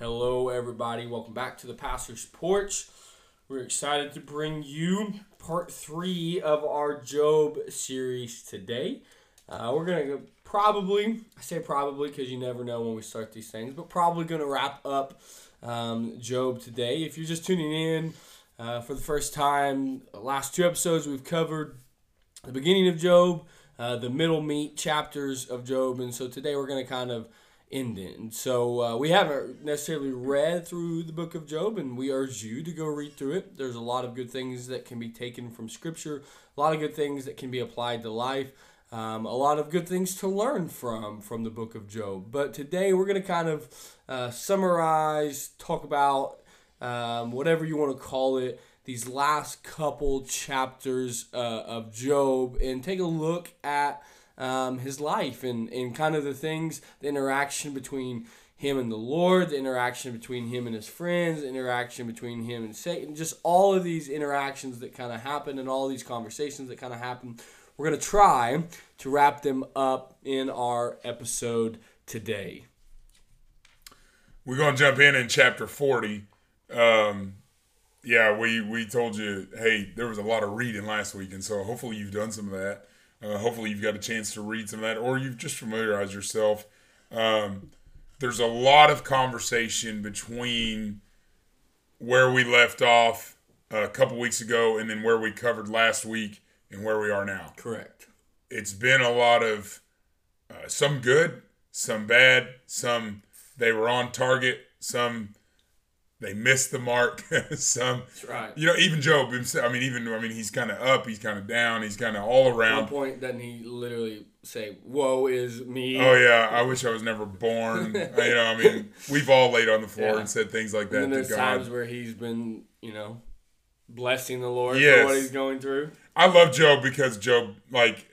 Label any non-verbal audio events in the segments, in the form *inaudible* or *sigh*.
Hello, everybody. Welcome back to the Pastor's Porch. We're excited to bring you part three of our Job series today. Uh, we're going to probably, I say probably because you never know when we start these things, but probably going to wrap up um, Job today. If you're just tuning in uh, for the first time, the last two episodes we've covered the beginning of Job, uh, the middle meat chapters of Job, and so today we're going to kind of end it. So uh, we haven't necessarily read through the book of Job, and we urge you to go read through it. There's a lot of good things that can be taken from Scripture, a lot of good things that can be applied to life. Um, a lot of good things to learn from from the book of Job. But today we're going to kind of uh, summarize, talk about um, whatever you want to call it, these last couple chapters uh, of Job, and take a look at um, his life and, and kind of the things, the interaction between him and the Lord, the interaction between him and his friends, the interaction between him and Satan, just all of these interactions that kind of happen and all these conversations that kind of happen. We're going to try to wrap them up in our episode today. We're going to jump in in chapter 40. Um, yeah, we, we told you, hey, there was a lot of reading last week, and so hopefully you've done some of that. Uh, hopefully, you've got a chance to read some of that, or you've just familiarized yourself. Um, there's a lot of conversation between where we left off a couple weeks ago and then where we covered last week and where we are now. Correct. It's been a lot of uh, some good, some bad, some they were on target, some they missed the mark. *laughs* Some, That's right. you know, even Job. himself- I mean, even I mean, he's kind of up, he's kind of down, he's kind of all At one around. point, doesn't he literally say, "Woe is me"? Oh yeah, I wish I was never born. *laughs* you know, I mean, we've all laid on the floor Yeah. and said things like And that to there's God. times where he's been, you know, blessing the Lord Yes. for what he's going through. I love Job because Job, like,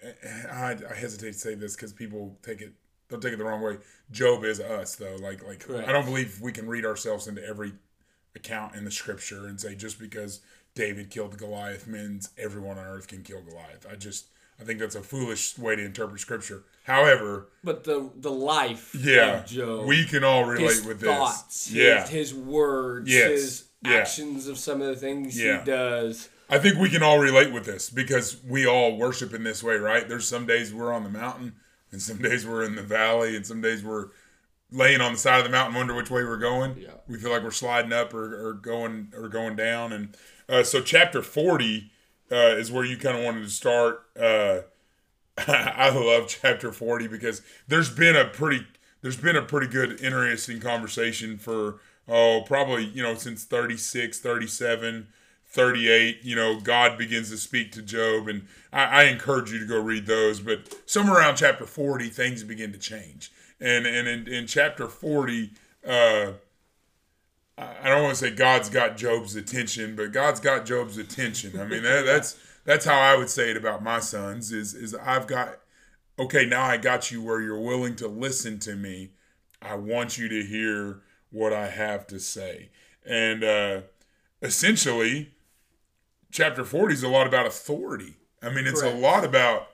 I, I hesitate to say this because people take it, they'll take it the wrong way. Job is us though. Like, like Correct. I don't believe we can read ourselves into every account in the scripture and say just because David killed Goliath means everyone on earth can kill Goliath. I just, I think that's a foolish way to interpret scripture. However, But the the life yeah, of Job, we can all relate with thoughts, this. Yeah, his, his words, Yes. his Yeah. actions of some of the things Yeah. he does. I think we can all relate with this because we all worship in this way, right? There's some days we're on the mountain, and some *laughs* days we're in the valley, and some days we're laying on the side of the mountain, wonder which way we're going. Yeah. We feel like we're sliding up or, or going or going down, and uh, so chapter forty uh, is where you kind of wanted to start. Uh, *laughs* I love chapter forty because there's been a pretty there's been a pretty good interesting conversation for oh probably you know since 36 37 38 you know god begins to speak to job and I, I encourage you to go read those but somewhere around chapter 40 things begin to change and and in, in chapter 40 uh I I don't want to say God's got Job's attention, but God's got Job's attention. I mean, that, that's that's how I would say it about my sons. Is is I've got okay now I got you where you're willing to listen to me. I want you to hear what I have to say, and uh, essentially, chapter forty is a lot about authority. I mean, it's Correct. a lot about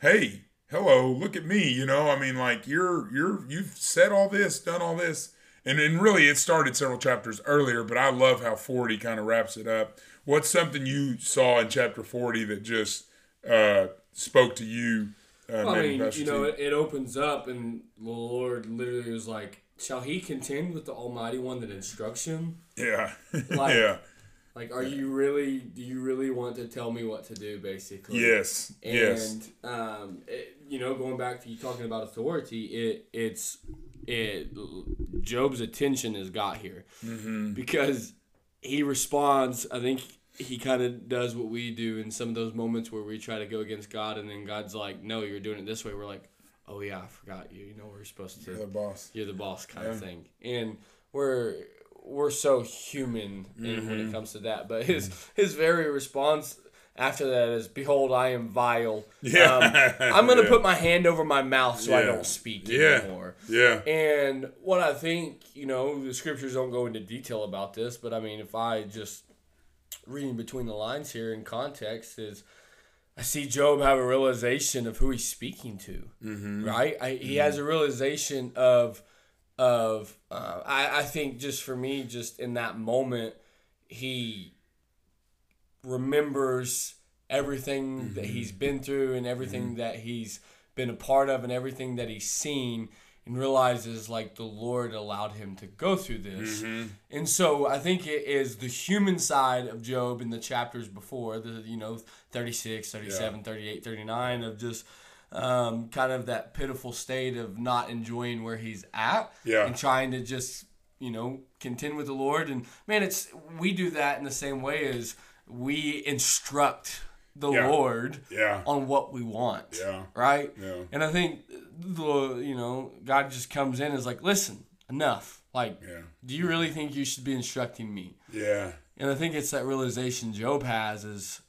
hey, hello, look at me. You know, I mean, like you're you're you've said all this, done all this. And, and really, it started several chapters earlier, but I love how 40 kind of wraps it up. What's something you saw in chapter 40 that just uh, spoke to you? Uh, Well, I mean, you know, it, it opens up, and the Lord literally was like, "Shall he contend with the Almighty One that instructs him?" yeah, *laughs* Like- yeah, Like, are you really? Do you really want to tell me what to do? Basically, yes, And yes, um, it, you know, going back to you talking about authority, it it's it Job's attention is got here mm-hmm. because he responds. I think he kind of does what we do in some of those moments where we try to go against God, and then God's like, "No, you're doing it this way." We're like, "Oh yeah, I forgot you. You know, we're supposed to." You're the boss. you're the boss kind of Yeah. thing and we're we're so human when Mm-hmm. it comes to that but his his very response after that is behold i am vile Yeah. um, i'm gonna *laughs* Yeah. put my hand over my mouth so i Yeah. don't speak Yeah. anymore Yeah, and what i think you know the scriptures don't go into detail about this but i mean if i just reading between the lines here in context is I see Job have a realization of who he's speaking to, mm-hmm. right? I, he has a realization of of uh, I, I think just for me just in that moment he remembers everything that he's mm-hmm. been through and everything mm-hmm. that he's been a part of and everything that he's seen and realizes like the Lord allowed him to go through this. Mm-hmm. And so I think it is the human side of Job in the chapters before, the you know 36, 37, 38, 39 of just um, kind of that pitiful state of not enjoying where he's at Yeah. and trying to just you know contend with the Lord. And man it's we do that in the same way as we instruct the Yeah. Lord Yeah. on what we want Yeah. right Yeah. and I think the you know God just comes in and is like listen enough like Yeah. do you really think you should be instructing me Yeah. and I think it's that realization Job has is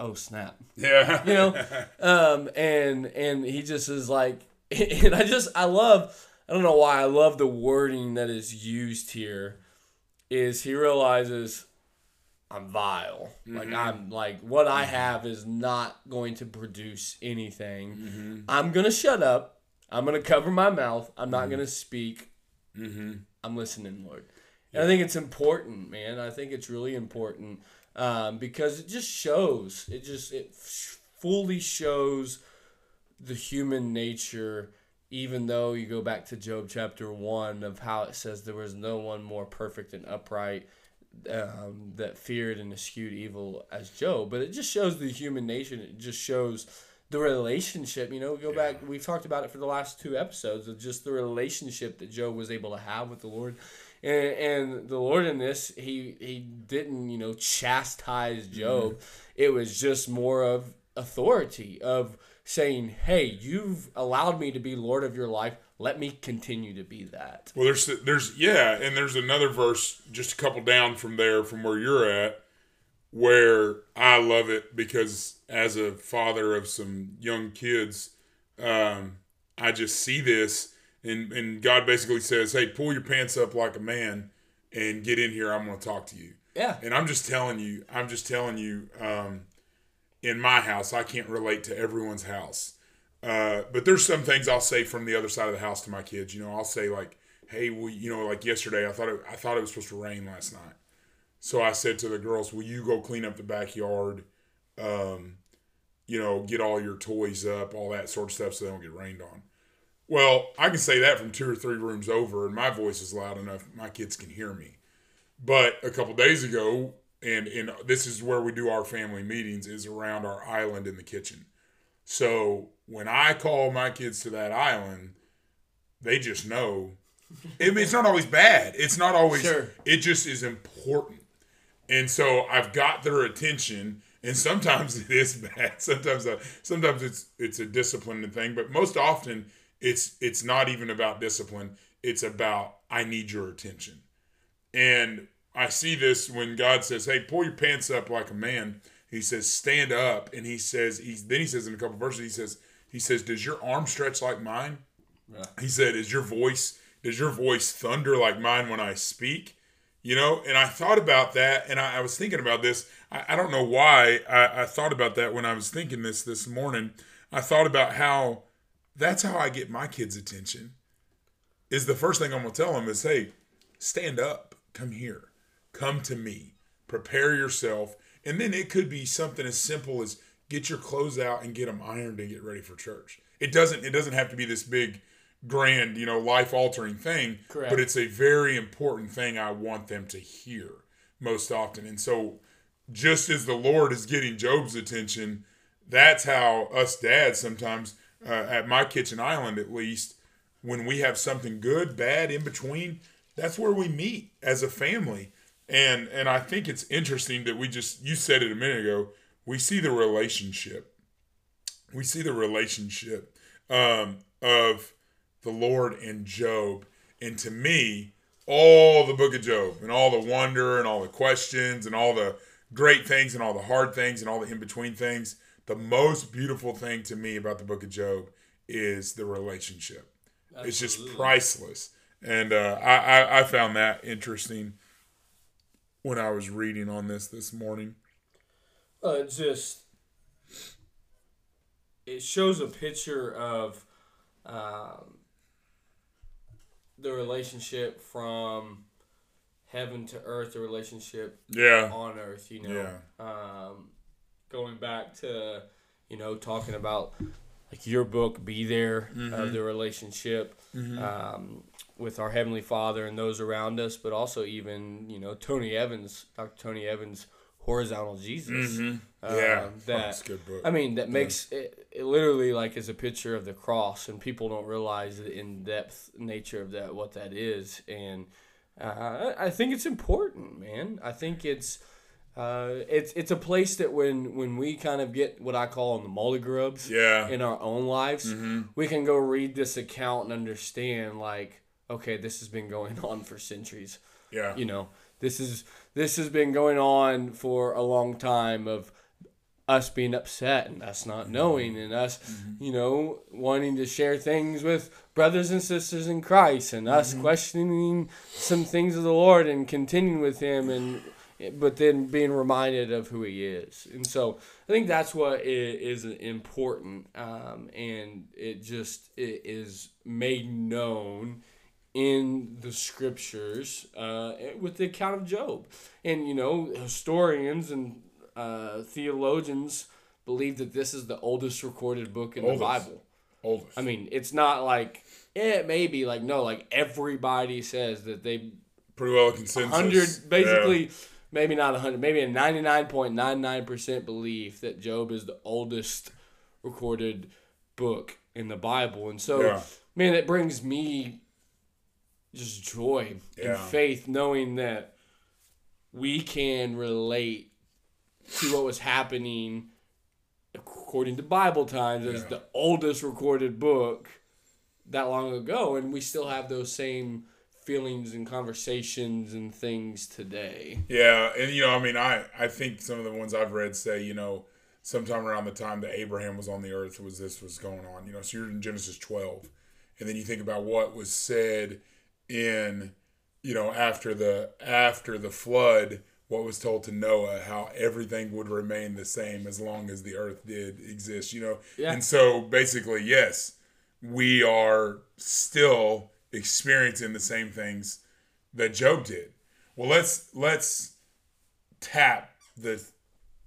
oh snap Yeah. you know *laughs* um and and he just is like *laughs* and i just i love i don't know why i love the wording that is used here is he realizes i'm vile. Like mm-hmm. i'm like what i mm-hmm. have is not going to produce anything. Mm-hmm. I'm gonna shut up. I'm gonna cover my mouth. I'm not gonna speak. I'm listening lord. And i think it's important man. I think it's really important um, because it just shows. It just it f- fully shows the human nature even though you go back to job chapter 1 of how it says there was no one more perfect and upright um, that feared and eschewed evil as job but it just shows the human nature it just shows the relationship you know go back we've talked about it for the last two episodes of just the relationship that job was able to have with the lord and, and the Lord in this, he he didn't you know chastise Job. It was just more of authority of saying, "Hey, you've allowed me to be Lord of your life. Let me continue to be that." Well, there's there's yeah, and there's another verse just a couple down from there, from where you're at, where I love it because as a father of some young kids, um, I just see this, and and God basically says, "Hey, pull your pants up like a man, and get in here. I'm going to talk to you." Yeah, And I'm just telling you, I'm just telling you, um, in my house, I can't relate to everyone's house. Uh, but there's some things I'll say from the other side of the house to my kids. You know, I'll say like, "Hey, we, you know, like yesterday, I thought it, I thought it was supposed to rain last night, so I said to the girls, "Will you go clean up the backyard? Um, you know, get all your toys up, all that sort of stuff, so they don't get rained on." Well, I can say that from two or three rooms over, and my voice is loud enough my kids can hear me. But a couple days ago, and and this is where we do our family meetings is around our island in the kitchen. So when I call my kids to that island, they just know. I mean, it's not always bad. It's not always. Sure. It just is important, and so I've got their attention. And sometimes *laughs* it is bad. Sometimes, uh, sometimes it's it's a discipline thing. But most often, it's it's not even about discipline. It's about I need your attention. And I see this when God says, "Hey, pull your pants up like a man." He says, "Stand up," and he says, "He's." Then he says in a couple verses, he says, "He says, does your arm stretch like mine?" He said, "Is your voice does your voice thunder like mine when I speak?" You know, and I thought about that, and I, I was thinking about this. I, I don't know why I, I thought about that when I was thinking this this morning. I thought about how that's how I get my kids' attention. Is the first thing I'm gonna tell them is, "Hey, stand up, come here, come to me, prepare yourself." And then it could be something as simple as get your clothes out and get them ironed and get ready for church. It doesn't it doesn't have to be this big grand, you know, life altering thing, Correct. but it's a very important thing I want them to hear most often. And so just as the Lord is getting Job's attention, that's how us dads sometimes uh, at my kitchen island at least when we have something good, bad in between, that's where we meet as a family. And and I think it's interesting that we just you said it a minute ago, we see the relationship. We see the relationship um, of the Lord and Job. And to me, all the book of Job and all the wonder and all the questions and all the great things and all the hard things and all the in between things, the most beautiful thing to me about the book of Job is the relationship. It's just priceless. And uh, I, I, I found that interesting when I was reading on this this morning. Uh, it just it shows a picture of um, the relationship from heaven to earth, the relationship Yeah. on earth. You know, um, going back to you know talking about like your book, be there, of the relationship um, with our heavenly Father and those around us, but also even you know Tony Evans, Dr. Tony Evans, horizontal Jesus. Mhm. um, Yeah. that That's a good book. I mean, that makes it, it literally like is a picture of the cross, and people don't realize the in depth nature of that, what that is. And uh, I think it's important, man. I think it's. Uh, it's it's a place that when when we kind of get what I call in the molly grubs yeah. in our own lives, Mm-hmm. we can go read this account and understand like, okay, this has been going *laughs* on for centuries Yeah. you know this is this has been going on for a long time of us being upset and us not mm-hmm. knowing and us mm-hmm. you know wanting to share things with brothers and sisters in christ and us mm-hmm. questioning some things of the lord and continuing with him and but then being reminded of who he is. And so i think that's what is important um, and it just it is made known in the scriptures uh, with the account of Job. And, you know, historians and uh, theologians believe that this is the oldest recorded book in Oldest. the Bible. Oldest. I mean, it's not like, eh, it may be like, no, like everybody says that they, Pretty well a consensus. 100, basically, maybe not 100, maybe a 99.99% belief that Job is the oldest recorded book in the Bible. And so, Yeah. man, it brings me just joy Yeah. and faith knowing that we can relate to what was happening according to Bible times as Yeah. the oldest recorded book that long ago and we still have those same feelings and conversations and things today. Yeah, and you know, I mean, I I think some of the ones I've read say, you know, sometime around the time that Abraham was on the earth was this was going on. You know, so you're in Genesis 12, and then you think about what was said in, you know, after the after the flood, what was told to Noah, how everything would remain the same as long as the earth did exist. You know, Yeah. and so basically, yes, we are still experiencing the same things that Job did. Well, let's let's tap the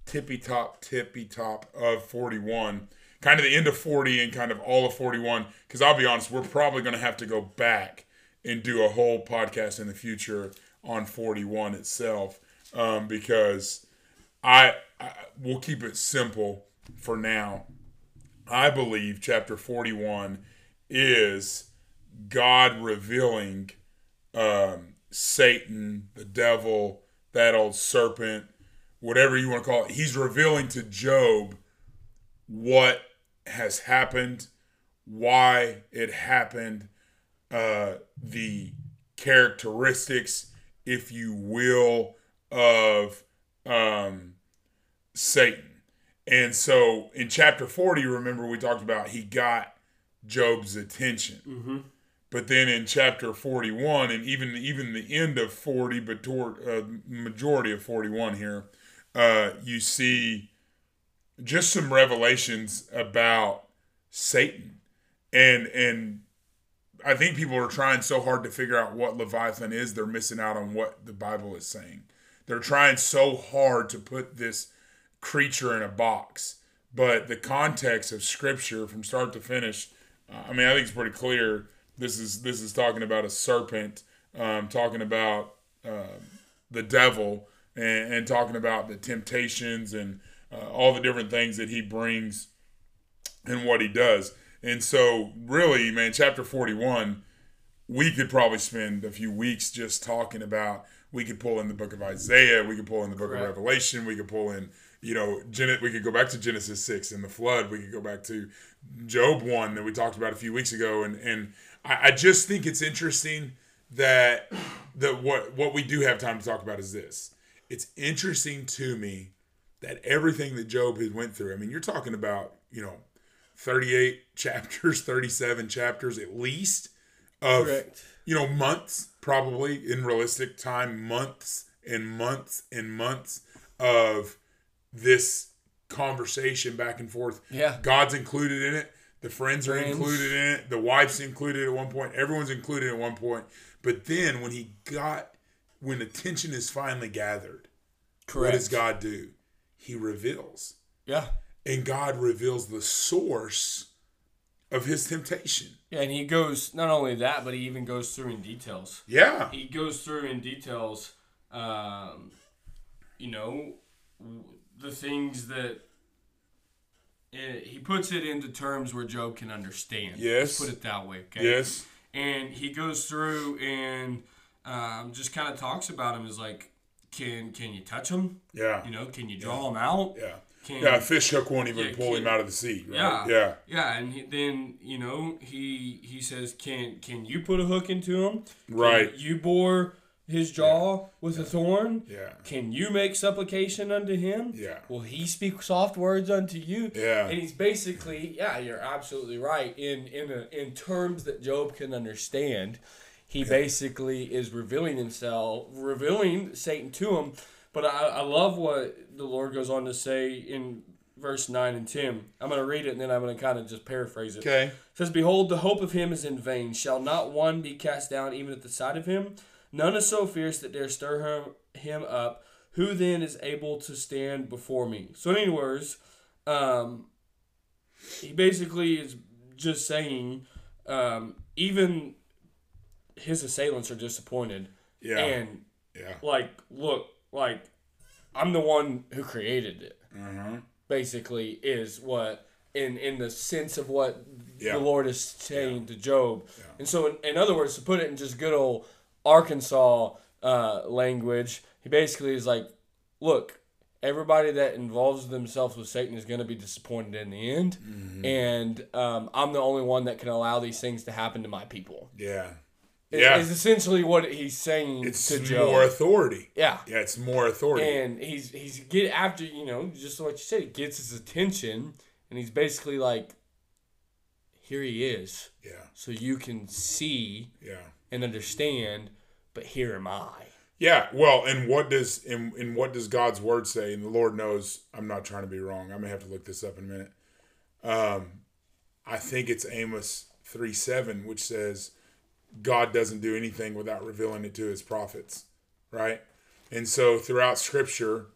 tippy top, tippy top of 41, kind of the end of 40 and kind of all of 41. Because I'll be honest, we're probably going to have to go back and do a whole podcast in the future on 41 itself um, because I, I we'll keep it simple for now. I believe chapter 41 is God revealing um, Satan, the devil, that old serpent, whatever you want to call it. He's revealing to Job what has happened, why it happened, uh, the characteristics, if you will, of um, Satan. And so in chapter 40, remember we talked about he got Job's attention. Mm-hmm. But then in chapter 41 and even even the end of 40 but toward uh, majority of 41 here uh, you see just some revelations about Satan and and I think people are trying so hard to figure out what Leviathan is they're missing out on what the Bible is saying. They're trying so hard to put this creature in a box, but the context of scripture from start to finish uh, I mean I think it's pretty clear this is this is talking about a serpent, um, talking about uh, the devil, and, and talking about the temptations and uh, all the different things that he brings and what he does. And so, really, man, chapter forty-one, we could probably spend a few weeks just talking about. We could pull in the book of Isaiah. We could pull in the book Correct. of Revelation. We could pull in, you know, Gen- we could go back to Genesis six and the flood. We could go back to Job one that we talked about a few weeks ago, and and I, I just think it's interesting that that what what we do have time to talk about is this. It's interesting to me that everything that Job has went through. I mean, you're talking about you know, 38 *laughs* chapters, 37 chapters at least of Correct. you know months probably in realistic time months and months and months of this conversation back and forth Yeah. god's included in it The friends are Friends. included in it. The wife's included at one point. Everyone's included at one point. But then when he got, when attention is finally gathered, Correct. what does God do? He reveals. Yeah. And God reveals the source of his temptation. Yeah, and he goes not only that, but he even goes through in details. Yeah. He goes through in details, um, you know, the things that eh, he puts it into terms where Job can understand. Yes. Let's put it that way. Okay. Yes. and he goes through and um, just kind of talks about him as like, can can you touch him? Yeah. You know, can you draw him out? Yeah. Can, Yeah. A fish hook won't even Yeah, pull him out of the sea. Right? Yeah. Yeah. Yeah, and he, then you know he he says, "Can can you put a hook into him? Can Right. you bore his jaw with a thorn? Yeah. Can you make supplication unto him? Yeah. Will he speak soft words unto you? Yeah. And he's basically, yeah, you're absolutely right. In in a, in terms that Job can understand, he basically is revealing himself, revealing Satan to him. But I, I love what the Lord goes on to say in verse nine and ten. I'm going to read it and then I'm going to kind of just paraphrase it. Okay. It says, Behold, the hope of him is in vain. Shall not one be cast down even at the sight of him? None is so fierce that dare stir him, him up. Who then is able to stand before me? So, in any words, um, he basically is just saying, um, even his assailants are disappointed. Yeah. And, yeah. like, look, like, I'm the one who created it Uh-huh. basically is what in in the sense of what Yeah. the Lord is saying to Job. And so in, in other words, to put it in just good old Arkansas uh, language, he basically is like, look, everybody that involves themselves with Satan is going to be disappointed in the end, Mm-hmm. and um, I'm the only one that can allow these things to happen to my people. Yeah. Yeah. is essentially what he's saying It's to Job. more authority. yeah. Yeah, it's more authority. And he's he's get after you know just what you said, he gets his attention, and he's basically like, here he is, yeah. so you can see Yeah. and understand, but here am I. Yeah, well, and what does and, and what does God's word say? And the Lord knows I'm not trying to be wrong. I may have to look this up in a minute. Um, I think it's Amos three seven, which says God doesn't do anything without revealing it to His prophets, right? And so throughout Scripture,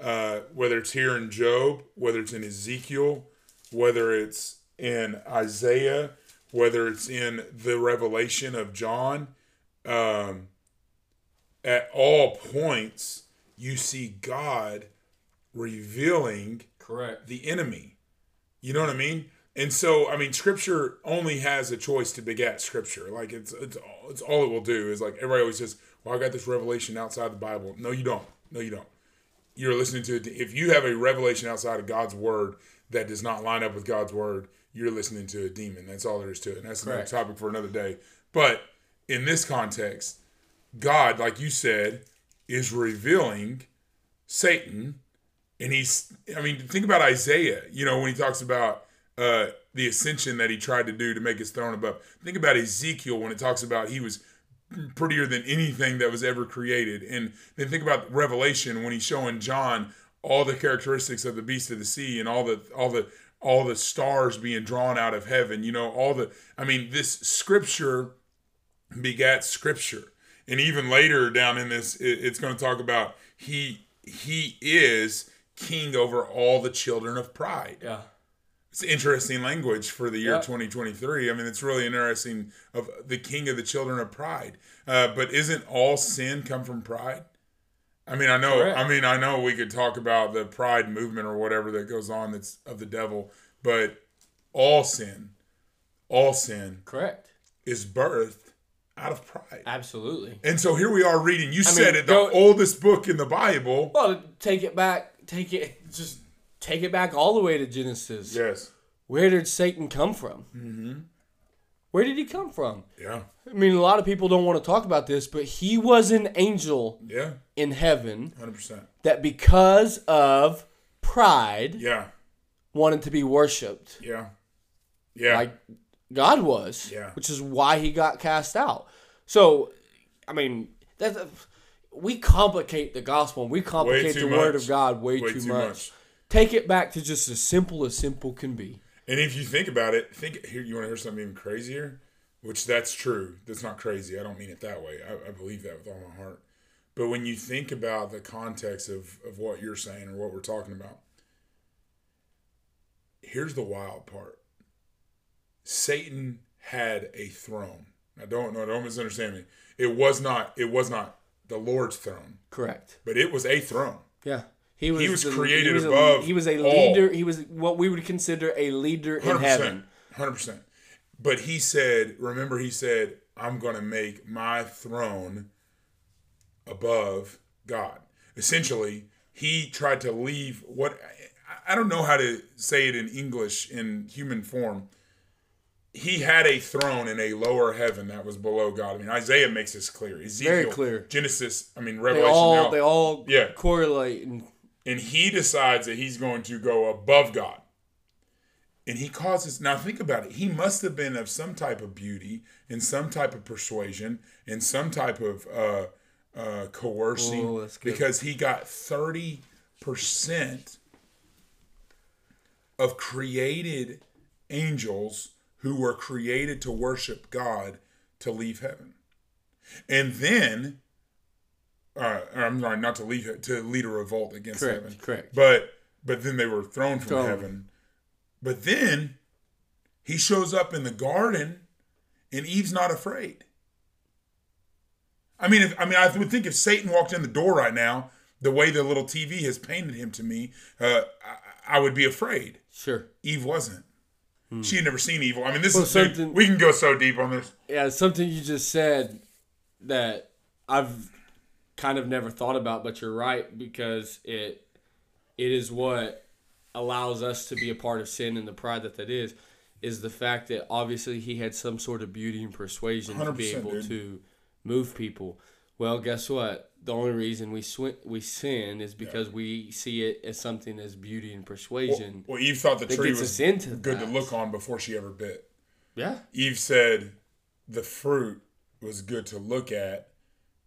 uh, whether it's here in Job, whether it's in Ezekiel, whether it's in Isaiah, whether it's in the Revelation of John, um, at all points you see God revealing Correct. the enemy. You know what I mean? And so, I mean, Scripture only has a choice to beget Scripture. Like it's it's all, it's all it will do is like everybody always says, "Well, I got this revelation outside the Bible." No, you don't. No, you don't. You're listening to it. If you have a revelation outside of God's word that does not line up with God's word, you're listening to a demon. That's all there is to it. And that's Correct. another topic for another day. But in this context, God, like you said, is revealing Satan and he's i mean think about isaiah you know when he talks about uh the ascension that he tried to do to make his throne above. Think about ezekiel when it talks about he was prettier than anything that was ever created. And then think about revelation when he's showing john all the characteristics of the beast of the sea and all the all the all the stars being drawn out of heaven you know all the i mean this scripture begat scripture. And even later down in this it- it's going to talk about he he is king over all the children of pride. Yeah. It's interesting language for the year Yeah. 2023 i mean it's really interesting of the king of the children of pride uh, but isn't all sin come from pride i mean i know Correct. i mean i know we could talk about the pride movement or whatever that goes on that's of the devil but all sin all sin Correct. is birthed out of pride Absolutely. and so here we are reading. You said it, the go- oldest book in the Bible. Well, take it back. Take it. *laughs* Just take it back all the way to Genesis. Yes. Where did Satan come from? Mm-hmm. Where did he come from? Yeah. I mean, a lot of people don't want to talk about this, but he was an angel Yeah. in heaven Hundred percent. that because of pride Yeah. wanted to be worshipped Yeah. Yeah. like God was, Yeah. which is why he got cast out. So, I mean, that's we complicate the gospel and we complicate the word of God way, Way too, too much. much. Take it back to just as simple as simple can be. And if you think about it, think here. You want to hear something even crazier? Which that's true. That's not crazy. I don't mean it that way. I, I believe that with all my heart. But when you think about the context of, of what you're saying or what we're talking about, here's the wild part. Satan had a throne. Now don't no, don't misunderstand me. It was not it was not the Lord's throne, Correct. but it was a throne. Yeah. He was, was the- created he was above A, he was a all. leader. He was what we would consider a leader in heaven. percent, hundred percent. But he said, remember, he said, "I'm going to make my throne above God." Essentially, he tried to leave what I- don't know how to say it in English in human form. He had a throne in a lower heaven that was below God. I mean, Isaiah makes this clear. Ezekiel, Very clear. Genesis, I mean, They Revelation. all now. they all Yeah. correlate and and he decides that he's going to go above God. And he causes now think about it. He must have been of some type of beauty and some type of persuasion and some type of uh, uh, coercing Oh, good. because he got thirty percent of created angels who were created to worship God to leave heaven, and then uh, I'm sorry, not to leave to lead a revolt against Correct, heaven. correct. But but then they were thrown from Thrown. heaven. But then he shows up in the garden, and Eve's not afraid. I mean, if I mean, I would think if Satan walked in the door right now, the way the little TV has painted him to me, uh, I, I would be afraid. sure. Eve wasn't. She had never seen evil. I mean, this Well, is something- we can go so deep on this. Yeah, something you just said that I've kind of never thought about, but you're right because it it is what allows us to be a part of sin and the pride that that is is the fact that obviously he had some sort of beauty and persuasion to be able dude. to move people. Well, guess what? The only reason we sw- we sin is because we see it as something as beauty and persuasion. Well, Eve thought the tree was good that. to look on before she ever bit. yeah, Eve said the fruit was good to look at,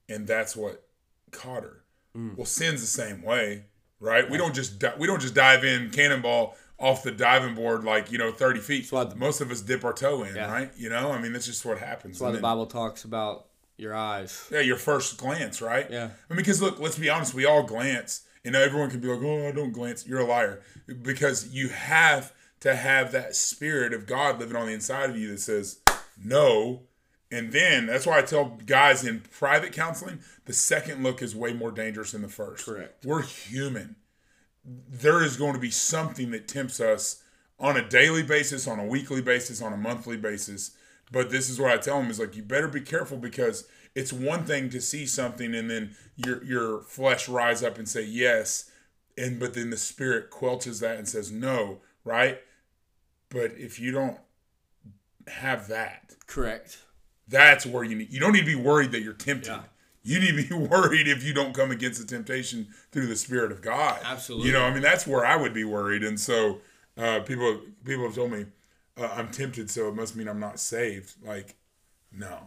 and that's what caught her. Mm. Well, sin's the same way, right? We don't just di- we don't just dive in cannonball off the diving board like you know thirty feet. the- Most of us dip our toe in, Yeah. right? You know, I mean that's just what happens. that's why And the then- Bible talks about your eyes. yeah, your first glance, right? Yeah. I mean, because look, let's be honest, we all glance, and everyone can be like, "Oh, I don't glance." You're a liar because you have to have that spirit of God living on the inside of you that says no. And then that's why I tell guys in private counseling, the second look is way more dangerous than the first. Correct. We're human. There is going to be something that tempts us on a daily basis, on a weekly basis, on a monthly basis. But this is what I tell them is like you better be careful because it's one thing to see something and then your your flesh rise up and say yes, and but then the spirit quelches that and says no, right? But if you don't have that, Correct. That's where you need you don't need to be worried that you're tempted. Yeah. You need to be *laughs* worried if you don't come against the temptation through the Spirit of God. Absolutely. You know, I mean, that's where I would be worried. And so, uh, people people have told me uh, I'm tempted, so it must mean I'm not saved. Like, no,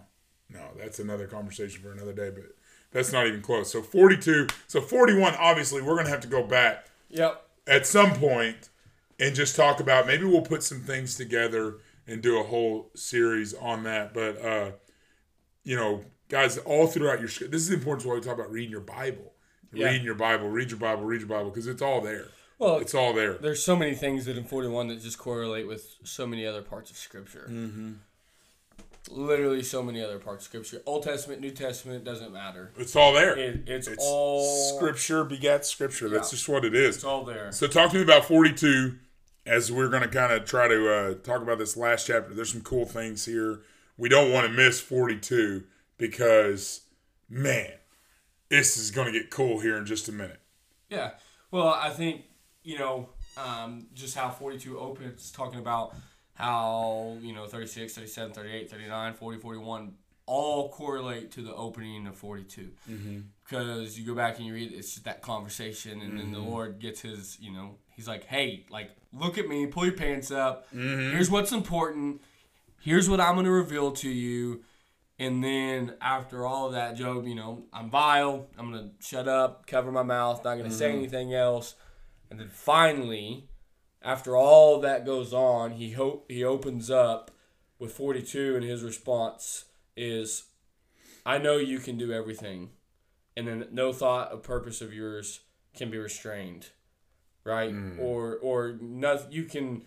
no, that's another conversation for another day. But that's not even close. So 42, so 41. Obviously, we're gonna have to go back Yep. at some point and just talk about maybe we'll put some things together and do a whole series on that. But uh you know guys all throughout your this is important. why we talk about reading your bible. Yeah. reading your bible read your bible read your bible because it's all there. Well, it's all there. there's so many things that in 41 that just correlate with so many other parts of scripture. Mm-hmm. literally so many other parts of scripture. Old testament new testament doesn't matter. It's all there. It, it's, it's all scripture begets scripture. That's Yeah. just what it is. It's all there. So talk to me about 42 as we're going to kind of try to uh, talk about this last chapter. There's some cool things here. We don't want to miss 42 because, man, this is going to get cool here in just a minute. yeah well i think you know um, just how 42 opens talking about how you know 36 37 38 39 40 41 all correlate to the opening of 42 because you go back and you read it's just that conversation and then the mm-hmm. lord gets his you know he's like hey like look at me pull your pants up. Mm-hmm. Here's what's important. Here's what i'm going to reveal to you. And then after all of that job you know i'm vile. I'm going to shut up cover my mouth not going to say mm-hmm. anything else. And then finally after all that goes on, he hope he opens up with 42 and his response is I know you can do everything and then no thought or purpose of yours can be restrained. Right? Or or nothing you can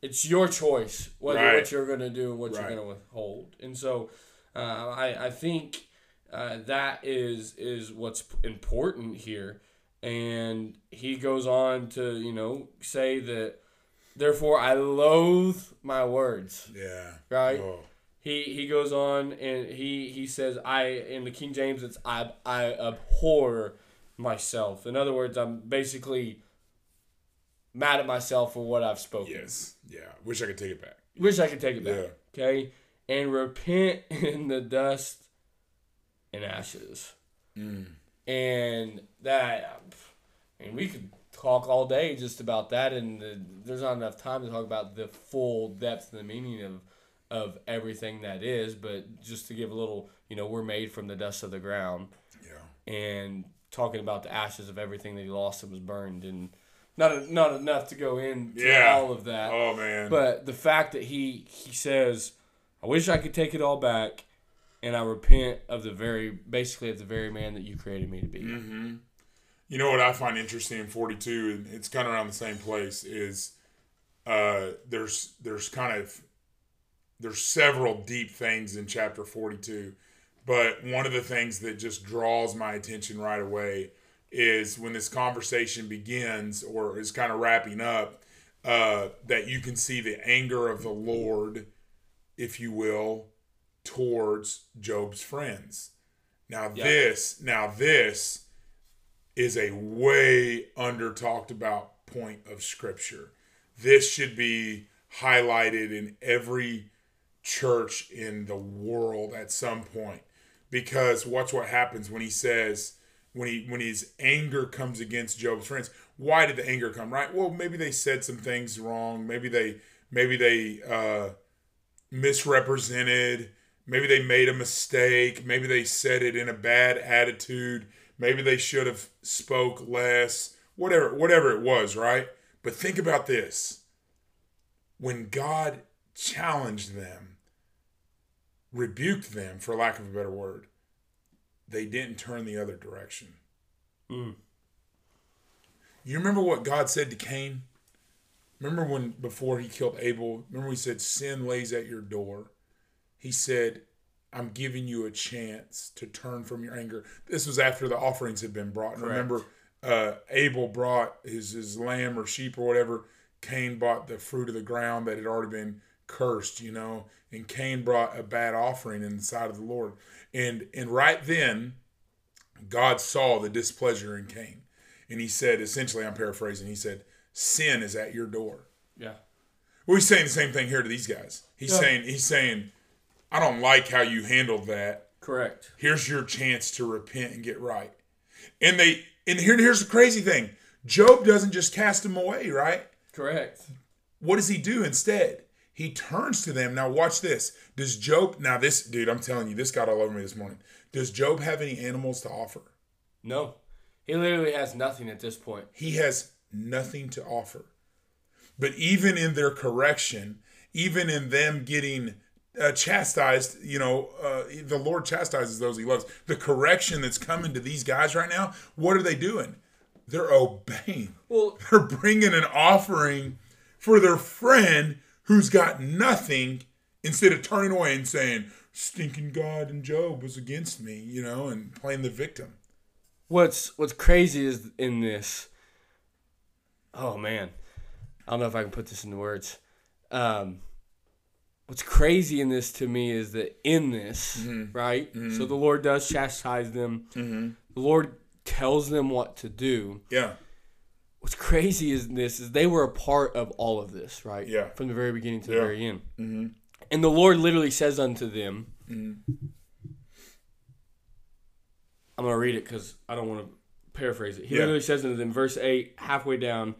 it's your choice whether Right. what you're going to do and what Right. you're going to withhold. And so uh, I, I think uh, that is is what's important here. And he goes on to, you know, say that, therefore I loathe my words. Yeah. Right? Oh. He he goes on and he he says I in the King James it's I I abhor myself. In other words, I'm basically mad at myself for what I've spoken. Yes. Yeah. Wish I could take it back. Wish I could take it back. Yeah. Okay? And repent *laughs* in the dust and ashes. Mm. And that, I mean, we could talk all day just about that, and the, there's not enough time to talk about the full depth and the meaning of, of everything that is. But just to give a little, you know, we're made from the dust of the ground, Yeah. and talking about the ashes of everything that he lost and was burned, and not not enough to go into Yeah. all of that. Oh man. But the fact that he he says, "I wish I could take it all back," and I repent of the very basically of the very man that you created me to be. Mm-hmm. You know what I find interesting in 42, and it's kind of around the same place, is uh, there's there's kind of there's several deep things in chapter 42, but one of the things that just draws my attention right away is when this conversation begins or is kind of wrapping up, uh, that you can see the anger of the Lord, if you will, towards Job's friends. Now Yeah. this, now this is a way under talked about point of scripture. This should be highlighted in every church in the world at some point because watch what happens when he says when he when his anger comes against Job's friends. Why did the anger come? Right? Well, maybe they said some things wrong. Maybe they maybe they uh, misrepresented. Maybe they made a mistake. Maybe they said it in a bad attitude. Maybe they should have spoke less. Whatever whatever it was, right? But think about this. When God challenged them, rebuked them for lack of a better word, they didn't turn the other direction. Mm. You remember what God said to Cain? Remember when before he killed Abel, remember he said sin lays at your door. He said, I'm giving you a chance to turn from your anger. This was after the offerings had been brought. And remember uh, Abel brought his his lamb or sheep or whatever. Cain bought the fruit of the ground that had already been cursed, you know, and Cain brought a bad offering in the sight of the Lord. And and right then, God saw the displeasure in Cain. And he said, essentially, I'm paraphrasing, he said, Sin is at your door. Yeah. Well, he's saying the same thing here to these guys. He's Yeah. saying, he's saying, I don't like how you handled that. Correct. Here's your chance to repent and get right. And they and here here's the crazy thing. Job doesn't just cast him away, right? Correct. What does he do instead? He turns to them. Now watch this. Does Job now this dude, I'm telling you, this got all over me this morning. Does Job have any animals to offer? No. He literally has nothing at this point. He has nothing to offer. But even in their correction, even in them getting uh, chastised, you know, uh, the Lord chastises those he loves. The correction that's coming to these guys right now, what are they doing? They're obeying. Well, They're bringing an offering for their friend who's got nothing instead of turning away and saying, stinking God and Job was against me, you know, and playing the victim. what's what's crazy is in this. Oh man, I don't know if I can put this into words. Um, what's crazy in this to me is that in this, mm-hmm. right? So mm-hmm. the Lord does chastise them. Mm-hmm. The Lord tells them what to do. Yeah. What's crazy is this is they were a part of all of this, right? Yeah. From the very beginning to the very end. Mm-hmm. And the Lord literally says unto them, I'm going to read it because I don't want to paraphrase it. He Yeah. literally says unto them, verse 8, halfway down,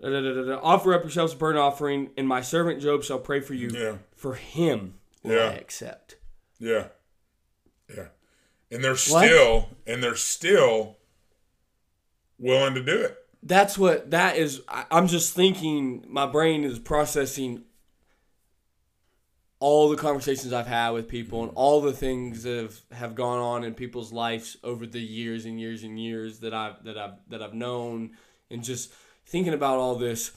da, da, da, offer up yourselves a burnt offering, and my servant Job shall pray for you. Yeah. For him will Yeah. I accept. Yeah. Yeah. And they're still and they're still willing to do it. That's what that is. I, I'm just thinking. My brain is processing all the conversations I've had with people and all the things that have, have gone on in people's lives over the years and years and years that I've that I've that I've known and just thinking about all this.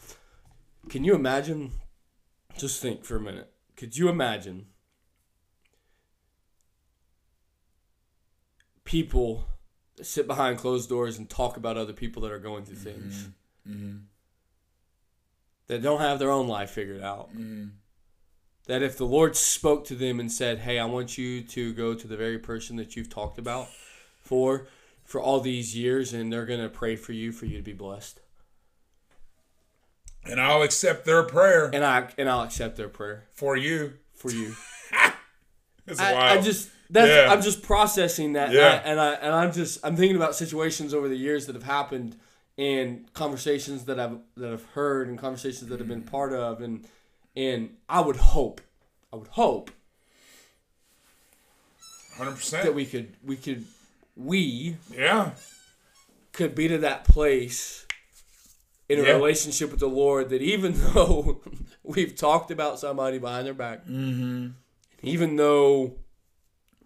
Can you imagine? Just think for a minute. Could you imagine people sit behind closed doors and talk about other people that are going through mm-hmm. things mm-hmm. that don't have their own life figured out? Mm-hmm. that if the Lord spoke to them and said, "Hey, I want you to go to the very person that you've talked about for for all these years and they're going to pray for you for you to be blessed." And I'll accept their prayer And I and I'll accept their prayer for you. for you. *laughs* It's I, wild. I just that's Yeah. I'm just processing that Yeah. and I and I'm just I'm thinking about situations over the years that have happened and conversations that I've that I've heard and conversations that I've been part of and and I would hope I would hope hundred percent that we could we could we Yeah. could be to that place in a Yeah. relationship with the Lord that even *laughs* though we've talked about somebody behind their back, mm-hmm. even though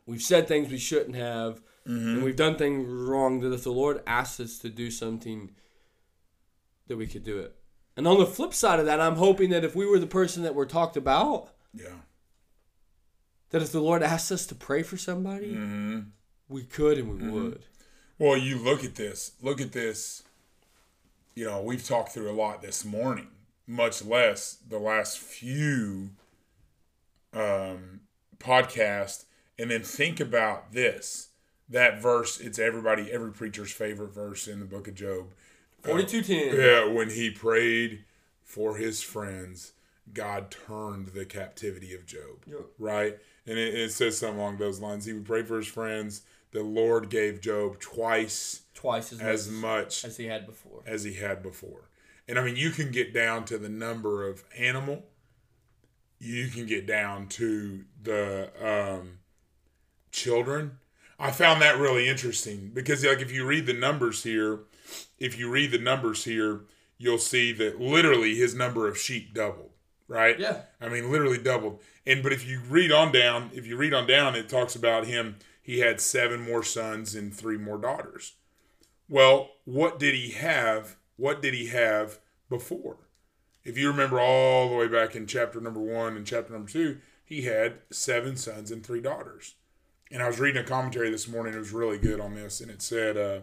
we've said things we shouldn't have, mm-hmm. and we've done things wrong, that if the Lord asks us to do something, that we could do it. And on the flip side of that, I'm hoping that if we were the person that we're talked about, Yeah. that if the Lord asked us to pray for somebody, mm-hmm. we could and we mm-hmm. would. Well, you look at this. Look at this. You know, we've talked through a lot this morning, much less the last few um, podcasts. And then think about this. That verse, it's everybody, every preacher's favorite verse in the book of Job. 4210. Yeah, when he prayed for his friends, God turned the captivity of Job. Yep. Right? And it, it says something along those lines. He would pray for his friends. The Lord gave Job twice Twice as much as much as he had before. as he had before. And I mean, you can get down to the number of animal. You can get down to the um, children. I found that really interesting because, like, if you read the numbers here, if you read the numbers here, you'll see that literally his number of sheep doubled. Right? Yeah. I mean, literally doubled. And but if you read on down, if you read on down, it talks about him. He had seven more sons and three more daughters. Well, what did he have? What did he have before? If you remember all the way back in chapter number one and chapter number two, he had seven sons and three daughters. And I was reading a commentary this morning. It was really good on this, and it said, uh,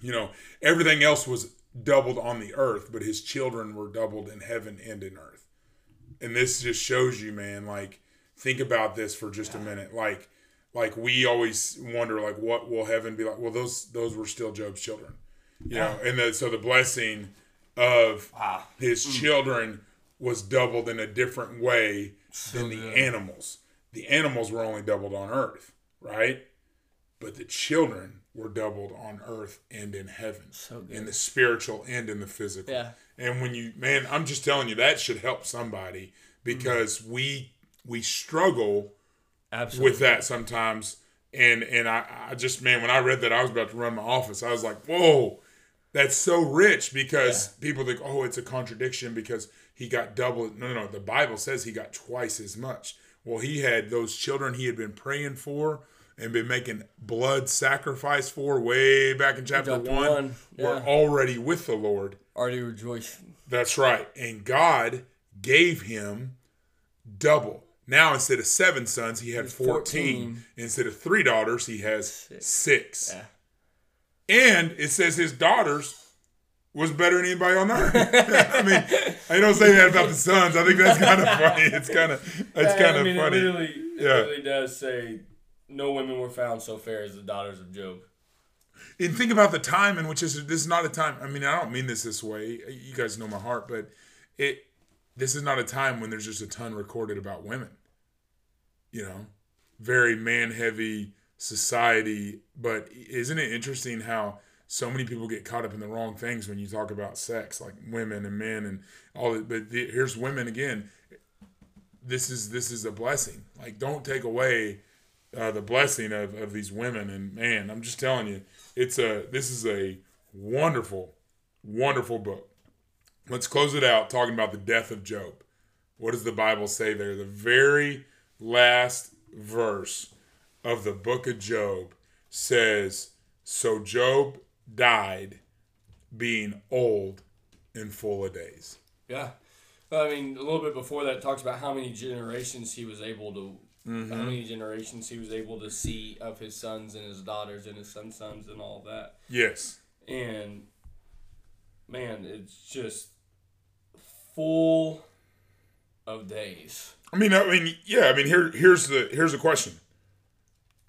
you know, everything else was doubled on the earth, but his children were doubled in heaven and in earth. And this just shows you, man. Like, think about this for just a minute. Like, like we always wonder, like, what will heaven be like? Well, those those were still Job's children, you know. And the, so the blessing of Wow. his children was doubled in a different way than the good. animals. The animals were only doubled on earth, right? But the children were doubled on earth and in heaven, So good. in the spiritual and in the physical. Yeah. And when you, man, I'm just telling you that should help somebody because mm. we we struggle Absolutely. with that sometimes. And and I, I just man, when I read that, I was about to run my office. I was like, whoa, that's so rich because people think, oh, it's a contradiction because he got double. No, no, no. The Bible says he got twice as much. Well, he had those children he had been praying for and been making blood sacrifice for way back in chapter Chapter one, one, were already with the Lord. Already rejoicing. That's right. And God gave him double. Now instead of seven sons, he had 14. 14. Instead of three daughters, he has Six. six. Yeah. And it says his daughters was better than anybody on earth. *laughs* I mean, I don't say that about the sons. I think that's kind of funny. It's kind of it's kind I of mean, funny. It literally, it Yeah. literally does say, no women were found so fair as the daughters of Job. and think about the time in which this, this is not a time. I mean, I don't mean this this way. You guys know my heart, but it this is not a time when there's just a ton recorded about women. You know, very man heavy society. But isn't it interesting how so many people get caught up in the wrong things when you talk about sex, like women and men and all that. But the, here's women again. This is this is a blessing. Like, don't take away uh, the blessing of, of these women. And man, I'm just telling you, it's a this is a wonderful, Wonderful book. Let's close it out talking about the death of Job. What does the Bible say there? The very last verse of the book of Job says, So Job died being old and full of days. Yeah. I mean, a little bit before that, talks about how many generations he was able to, Mm-hmm. how many generations he was able to see of his sons and his daughters and his sons' sons and all that. Yes. And man, it's just full of days. I mean, I mean, yeah. I mean, here, here's the here's the question.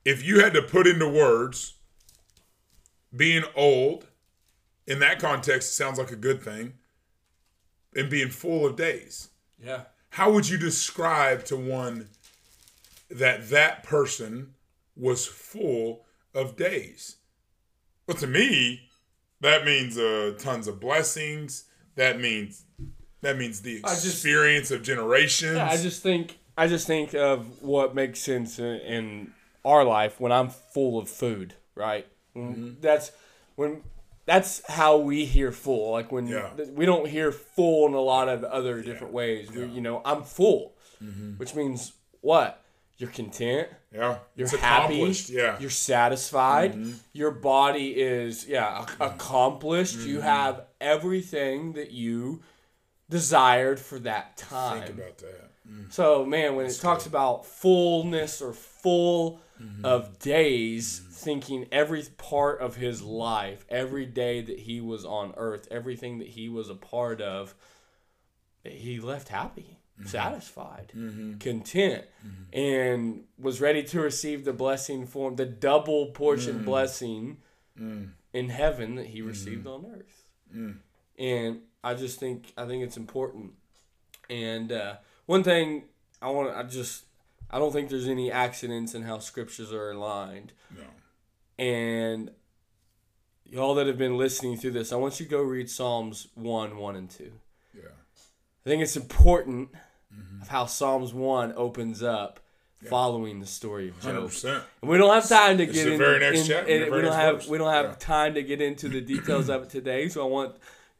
If you had to put into words, being old, in that context, sounds like a good thing, and being full of days. Yeah. How would you describe to one that that person was full of days? Well, to me, that means uh, tons of blessings. That means that means the I just- experience of generations. Yeah, I just think I just think of what makes sense in, in our life when I'm full of food, right? Mm-hmm. That's when that's how we hear full. Like when Yeah. we don't hear full in a lot of other different ways. We, you know, I'm full, Mm-hmm. which means what? You're content. yeah, You're happy. Yeah, You're satisfied. Mm-hmm. Your body is yeah ac- accomplished. You Mm-hmm. have everything that you desired for that time. think about that. So man, when it talks about fullness or full Mm-hmm. of days, thinking every part of his life, every day that he was on earth, everything that he was a part of, he left happy, mm-hmm. satisfied, mm-hmm. content, and was ready to receive the blessing for the double portion mm. blessing mm. in heaven that he received on earth. Mm. And I just think I think it's important. And uh, one thing I want to, I just, I don't think there's any accidents in how scriptures are aligned. No. And y'all that have been listening through this, I want you to go read Psalms 1, 1, and 2. Yeah. I think it's important mm-hmm. of how Psalms 1 opens up following the story of Job. percent. And we don't have time to get the in, very next in- chapter, in- we don't have verse. we don't have Yeah. time to get into the details of it today. So I want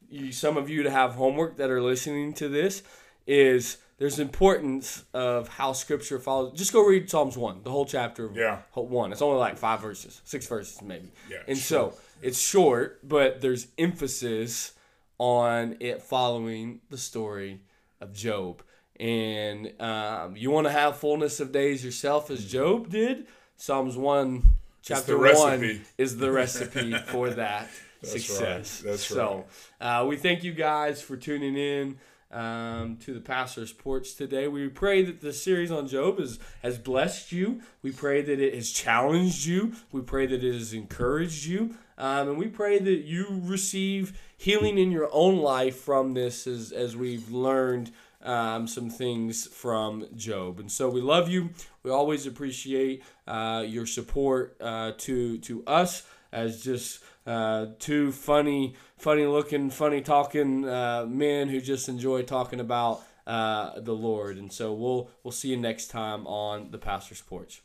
you, some of you to have homework that are listening to this. Is there's importance of how Scripture follows. Just go read Psalms one, the whole chapter. Of Yeah. one. It's only like five verses, six verses maybe. Yeah, and sure. so it's short, but there's emphasis on it following the story of Job. And um, you want to have fullness of days yourself as Job did. Psalms 1, chapter 1 is the recipe for that *laughs* That's success. right. That's right. so uh, we thank you guys for tuning in um, to the pastor's porch today. We pray that the series on Job is, has blessed you. We pray that it has challenged you. We pray that it has encouraged you. Um, and we pray that you receive healing in your own life from this as, as we've learned um, some things from Job. And so we love you. We always appreciate uh, your support uh, to to us as just uh, two funny, funny looking, funny talking uh, men who just enjoy talking about uh, the Lord. And so we'll we'll see you next time on the pastor's porch.